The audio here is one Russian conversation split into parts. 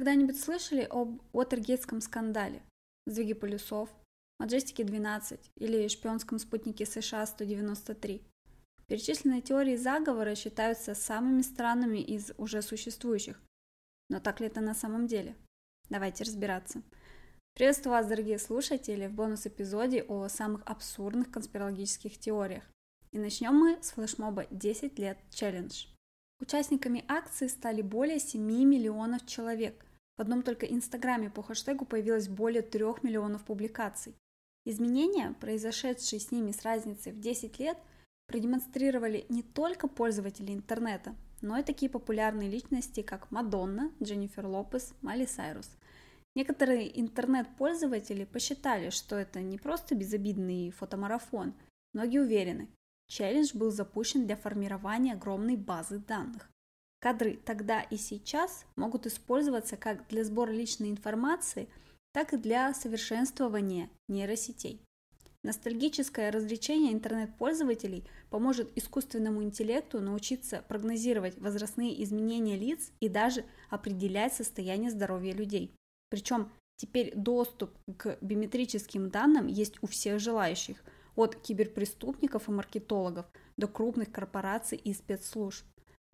когда-нибудь слышали об Уотергейтском скандале, сдвиге полюсов, Маджестике 12 или шпионском спутнике США 193? Перечисленные теории заговора считаются самыми странными из уже существующих. Но так ли это на самом деле? Давайте разбираться. Приветствую вас, дорогие слушатели, в бонус-эпизоде о самых абсурдных конспирологических теориях. И начнем мы с флешмоба 10 лет челлендж. Участниками акции стали более 7 миллионов человек. В одном только Инстаграме по хэштегу появилось более 3 миллионов публикаций. Изменения, произошедшие с ними с разницей в 10 лет, продемонстрировали не только пользователи интернета, но и такие популярные личности, как Мадонна, Дженнифер Лопес, Майли Сайрус. Некоторые интернет-пользователи посчитали, что это не просто безобидный фотомарафон. Многие уверены, Челлендж был запущен для формирования огромной базы данных. Кадры тогда и сейчас могут использоваться как для сбора личной информации, так и для совершенствования нейросетей. Ностальгическое развлечение интернет-пользователей поможет искусственному интеллекту научиться прогнозировать возрастные изменения лиц и даже определять состояние здоровья людей. Причем теперь доступ к биометрическим данным есть у всех желающих – от киберпреступников и маркетологов до крупных корпораций и спецслужб.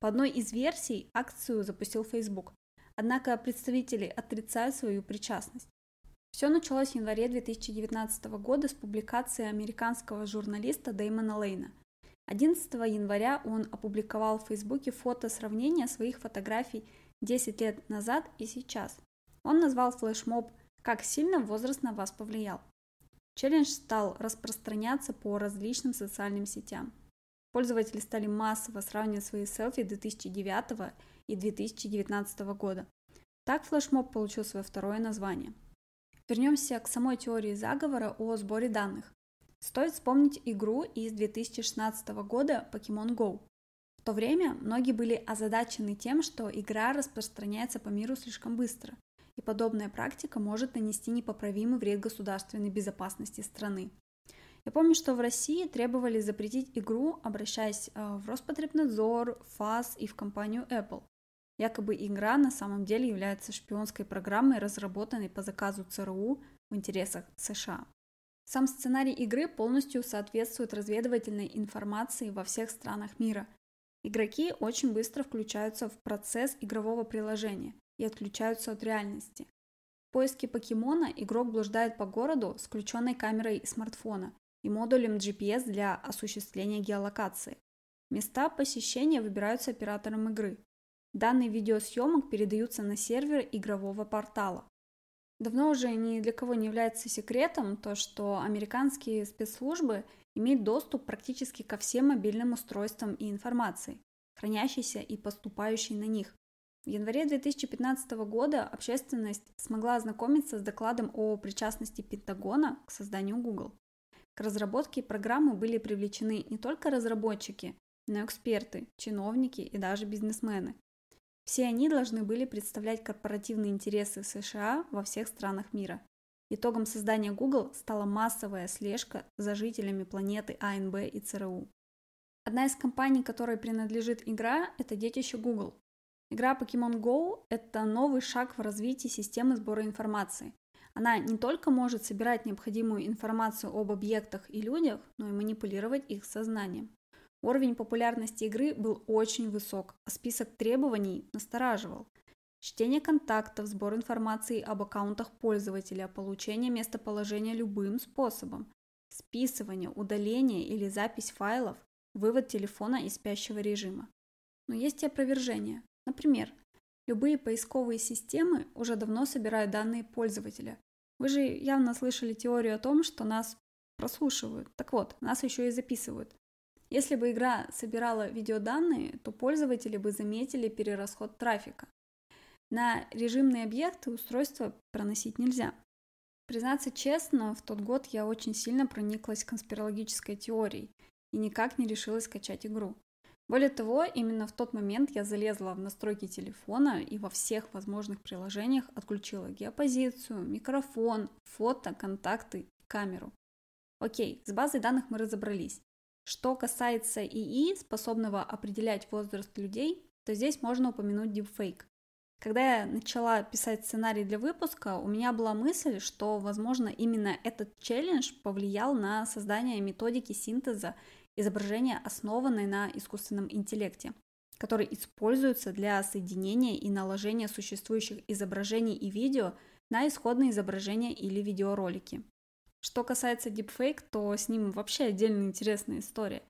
По одной из версий акцию запустил Facebook, однако представители отрицают свою причастность. Все началось в январе 2019 года с публикации американского журналиста Дэймона Лейна. 11 января он опубликовал в Фейсбуке фото сравнения своих фотографий 10 лет назад и сейчас. Он назвал флешмоб «Как сильно возраст на вас повлиял». Челлендж стал распространяться по различным социальным сетям. Пользователи стали массово сравнивать свои селфи 2009 и 2019 года. Так флешмоб получил свое второе название. Вернемся к самой теории заговора о сборе данных. Стоит вспомнить игру из 2016 года Pokemon Go. В то время многие были озадачены тем, что игра распространяется по миру слишком быстро – и подобная практика может нанести непоправимый вред государственной безопасности страны. Я помню, что в России требовали запретить игру, обращаясь э, в Роспотребнадзор, ФАС и в компанию Apple. Якобы игра на самом деле является шпионской программой, разработанной по заказу ЦРУ в интересах США. Сам сценарий игры полностью соответствует разведывательной информации во всех странах мира. Игроки очень быстро включаются в процесс игрового приложения, и отключаются от реальности. В поиске покемона игрок блуждает по городу с включенной камерой смартфона и модулем GPS для осуществления геолокации. Места посещения выбираются оператором игры. Данные видеосъемок передаются на сервер игрового портала. Давно уже ни для кого не является секретом то, что американские спецслужбы имеют доступ практически ко всем мобильным устройствам и информации, хранящейся и поступающей на них. В январе 2015 года общественность смогла ознакомиться с докладом о причастности Пентагона к созданию Google. К разработке программы были привлечены не только разработчики, но и эксперты, чиновники и даже бизнесмены. Все они должны были представлять корпоративные интересы США во всех странах мира. Итогом создания Google стала массовая слежка за жителями планеты АНБ и ЦРУ. Одна из компаний, которой принадлежит игра, это детище Google, Игра Pokemon Go – это новый шаг в развитии системы сбора информации. Она не только может собирать необходимую информацию об объектах и людях, но и манипулировать их сознанием. Уровень популярности игры был очень высок, а список требований настораживал. Чтение контактов, сбор информации об аккаунтах пользователя, получение местоположения любым способом, списывание, удаление или запись файлов, вывод телефона из спящего режима. Но есть и опровержение. Например, любые поисковые системы уже давно собирают данные пользователя. Вы же явно слышали теорию о том, что нас прослушивают. Так вот, нас еще и записывают. Если бы игра собирала видеоданные, то пользователи бы заметили перерасход трафика. На режимные объекты устройства проносить нельзя. Признаться честно, в тот год я очень сильно прониклась конспирологической теорией и никак не решилась скачать игру. Более того, именно в тот момент я залезла в настройки телефона и во всех возможных приложениях отключила геопозицию, микрофон, фото, контакты, камеру. Окей, с базой данных мы разобрались. Что касается ИИ, способного определять возраст людей, то здесь можно упомянуть deepfake. Когда я начала писать сценарий для выпуска, у меня была мысль, что, возможно, именно этот челлендж повлиял на создание методики синтеза изображения, основанной на искусственном интеллекте, который используется для соединения и наложения существующих изображений и видео на исходные изображения или видеоролики. Что касается deepfake, то с ним вообще отдельно интересная история.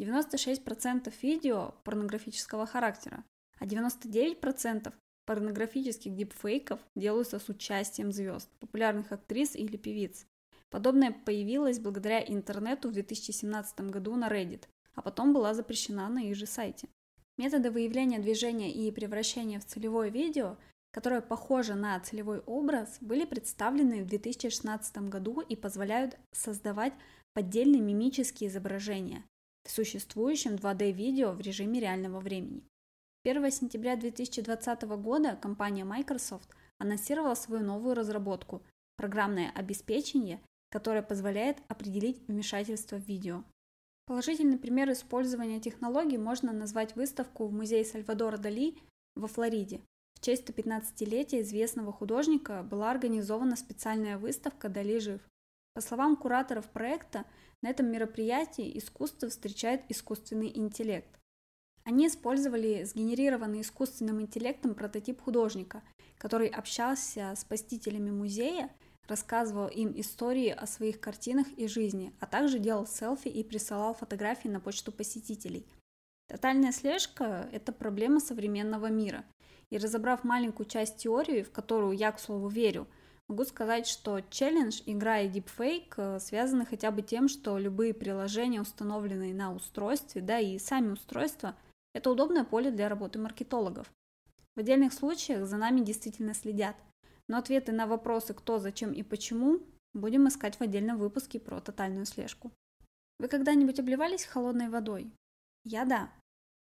96% видео порнографического характера, а 99% порнографических дипфейков делаются с участием звезд, популярных актрис или певиц. Подобное появилось благодаря интернету в 2017 году на Reddit, а потом была запрещена на их же сайте. Методы выявления движения и превращения в целевое видео, которое похоже на целевой образ, были представлены в 2016 году и позволяют создавать поддельные мимические изображения в существующем 2D-видео в режиме реального времени. 1 сентября 2020 года компания Microsoft анонсировала свою новую разработку – программное обеспечение, которое позволяет определить вмешательство в видео. Положительный пример использования технологий можно назвать выставку в музее Сальвадора Дали во Флориде. В честь 115-летия известного художника была организована специальная выставка «Дали жив». По словам кураторов проекта, на этом мероприятии искусство встречает искусственный интеллект. Они использовали сгенерированный искусственным интеллектом прототип художника, который общался с посетителями музея, рассказывал им истории о своих картинах и жизни, а также делал селфи и присылал фотографии на почту посетителей. Тотальная слежка – это проблема современного мира. И разобрав маленькую часть теории, в которую я, к слову, верю, могу сказать, что челлендж, игра и дипфейк э, связаны хотя бы тем, что любые приложения, установленные на устройстве, да и сами устройства – это удобное поле для работы маркетологов. В отдельных случаях за нами действительно следят, но ответы на вопросы кто, зачем и почему будем искать в отдельном выпуске про тотальную слежку. Вы когда-нибудь обливались холодной водой? Я да,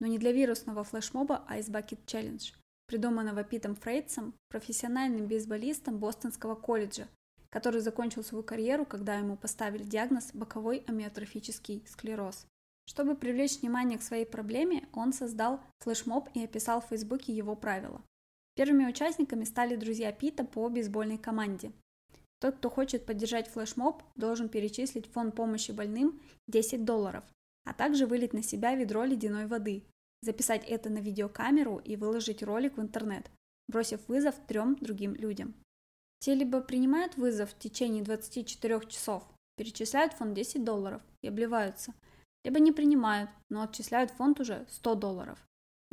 но не для вирусного флешмоба Ice Bucket Challenge, придуманного Питом Фрейтсом, профессиональным бейсболистом Бостонского колледжа, который закончил свою карьеру, когда ему поставили диагноз боковой амиотрофический склероз. Чтобы привлечь внимание к своей проблеме, он создал флешмоб и описал в Фейсбуке его правила. Первыми участниками стали друзья Пита по бейсбольной команде. Тот, кто хочет поддержать флешмоб, должен перечислить фонд помощи больным 10 долларов, а также вылить на себя ведро ледяной воды, записать это на видеокамеру и выложить ролик в интернет, бросив вызов трем другим людям. Те либо принимают вызов в течение 24 часов, перечисляют фонд 10 долларов и обливаются – либо не принимают, но отчисляют фонд уже 100 долларов.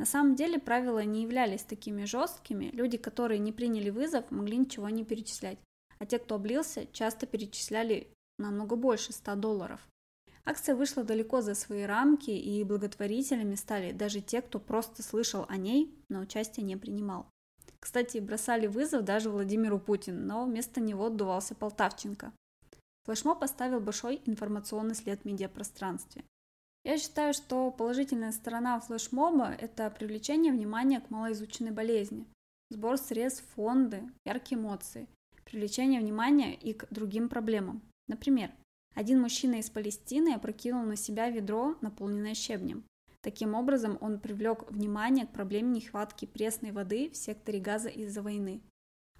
На самом деле правила не являлись такими жесткими, люди, которые не приняли вызов, могли ничего не перечислять, а те, кто облился, часто перечисляли намного больше 100 долларов. Акция вышла далеко за свои рамки, и благотворителями стали даже те, кто просто слышал о ней, но участие не принимал. Кстати, бросали вызов даже Владимиру Путину, но вместо него отдувался Полтавченко. Флешмоб поставил большой информационный след в медиапространстве. Я считаю, что положительная сторона флешмоба – это привлечение внимания к малоизученной болезни, сбор средств, фонды, яркие эмоции, привлечение внимания и к другим проблемам. Например, один мужчина из Палестины опрокинул на себя ведро, наполненное щебнем. Таким образом, он привлек внимание к проблеме нехватки пресной воды в секторе газа из-за войны.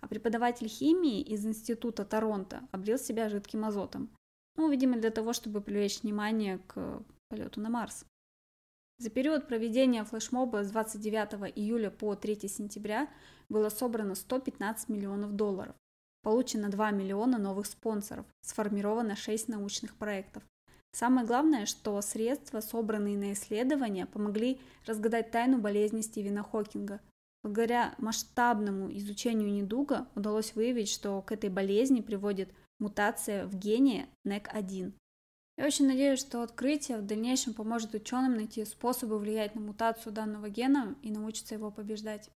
А преподаватель химии из Института Торонто облил себя жидким азотом. Ну, видимо, для того, чтобы привлечь внимание к полету на Марс. За период проведения флешмоба с 29 июля по 3 сентября было собрано 115 миллионов долларов, получено 2 миллиона новых спонсоров, сформировано 6 научных проектов. Самое главное, что средства, собранные на исследования, помогли разгадать тайну болезни Стивена Хокинга. Благодаря масштабному изучению недуга удалось выявить, что к этой болезни приводит мутация в гене NEC1, я очень надеюсь, что открытие в дальнейшем поможет ученым найти способы влиять на мутацию данного гена и научиться его побеждать.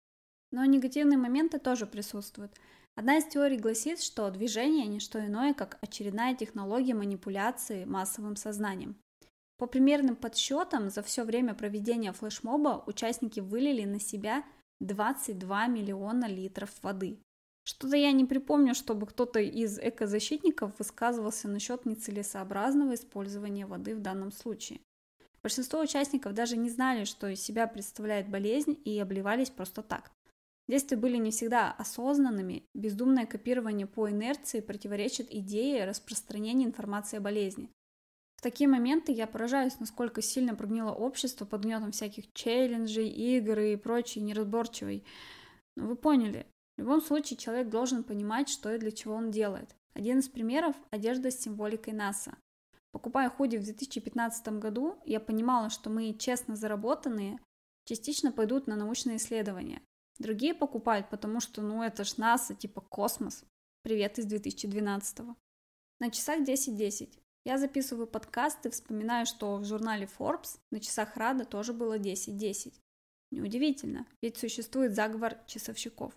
Но негативные моменты тоже присутствуют. Одна из теорий гласит, что движение – не что иное, как очередная технология манипуляции массовым сознанием. По примерным подсчетам, за все время проведения флешмоба участники вылили на себя 22 миллиона литров воды. Что-то я не припомню, чтобы кто-то из экозащитников высказывался насчет нецелесообразного использования воды в данном случае. Большинство участников даже не знали, что из себя представляет болезнь и обливались просто так. Действия были не всегда осознанными, бездумное копирование по инерции противоречит идее распространения информации о болезни. В такие моменты я поражаюсь, насколько сильно прогнило общество под гнетом всяких челленджей, игр и прочей неразборчивой. Но вы поняли, в любом случае человек должен понимать, что и для чего он делает. Один из примеров – одежда с символикой НАСА. Покупая худи в 2015 году, я понимала, что мои честно заработанные частично пойдут на научные исследования. Другие покупают, потому что, ну, это ж НАСА, типа космос. Привет из 2012 -го. На часах 10.10. Я записываю подкаст и вспоминаю, что в журнале Forbes на часах Рада тоже было 10.10. Неудивительно, ведь существует заговор часовщиков.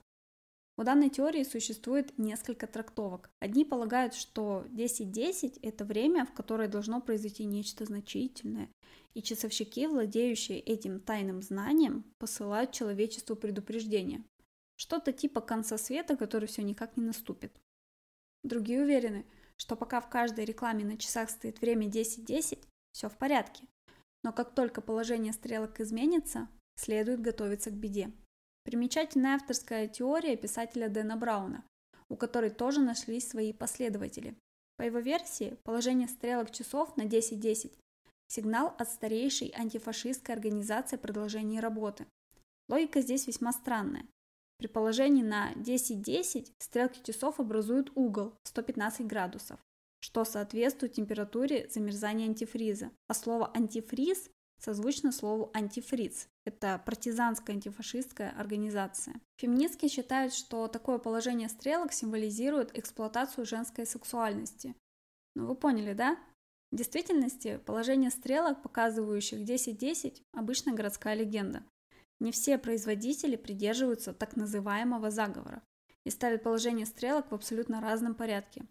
У данной теории существует несколько трактовок. Одни полагают, что 10.10 – это время, в которое должно произойти нечто значительное, и часовщики, владеющие этим тайным знанием, посылают человечеству предупреждение. Что-то типа конца света, который все никак не наступит. Другие уверены, что пока в каждой рекламе на часах стоит время 10.10, все в порядке. Но как только положение стрелок изменится, следует готовиться к беде. Примечательная авторская теория писателя Дэна Брауна, у которой тоже нашлись свои последователи. По его версии, положение стрелок часов на 10.10 – сигнал от старейшей антифашистской организации продолжения работы. Логика здесь весьма странная. При положении на 10.10 стрелки часов образуют угол 115 градусов, что соответствует температуре замерзания антифриза. А слово антифриз созвучно слову антифриз. Это партизанская антифашистская организация. Феминистки считают, что такое положение стрелок символизирует эксплуатацию женской сексуальности. Ну вы поняли, да? В действительности положение стрелок, показывающих 10-10, обычно городская легенда. Не все производители придерживаются так называемого заговора и ставят положение стрелок в абсолютно разном порядке.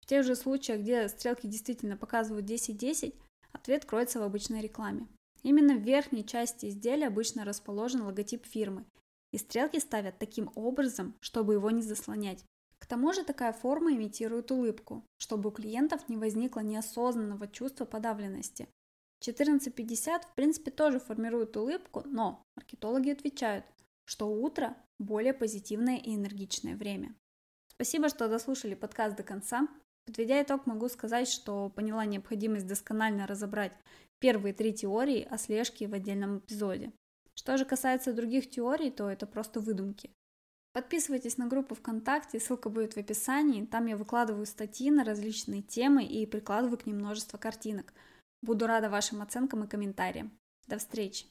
В тех же случаях, где стрелки действительно показывают 10-10, ответ кроется в обычной рекламе. Именно в верхней части изделия обычно расположен логотип фирмы, и стрелки ставят таким образом, чтобы его не заслонять. К тому же такая форма имитирует улыбку, чтобы у клиентов не возникло неосознанного чувства подавленности. 14.50 в принципе тоже формирует улыбку, но маркетологи отвечают, что утро – более позитивное и энергичное время. Спасибо, что дослушали подкаст до конца. Подведя итог, могу сказать, что поняла необходимость досконально разобрать первые три теории о слежке в отдельном эпизоде. Что же касается других теорий, то это просто выдумки. Подписывайтесь на группу ВКонтакте, ссылка будет в описании. Там я выкладываю статьи на различные темы и прикладываю к ним множество картинок. Буду рада вашим оценкам и комментариям. До встречи!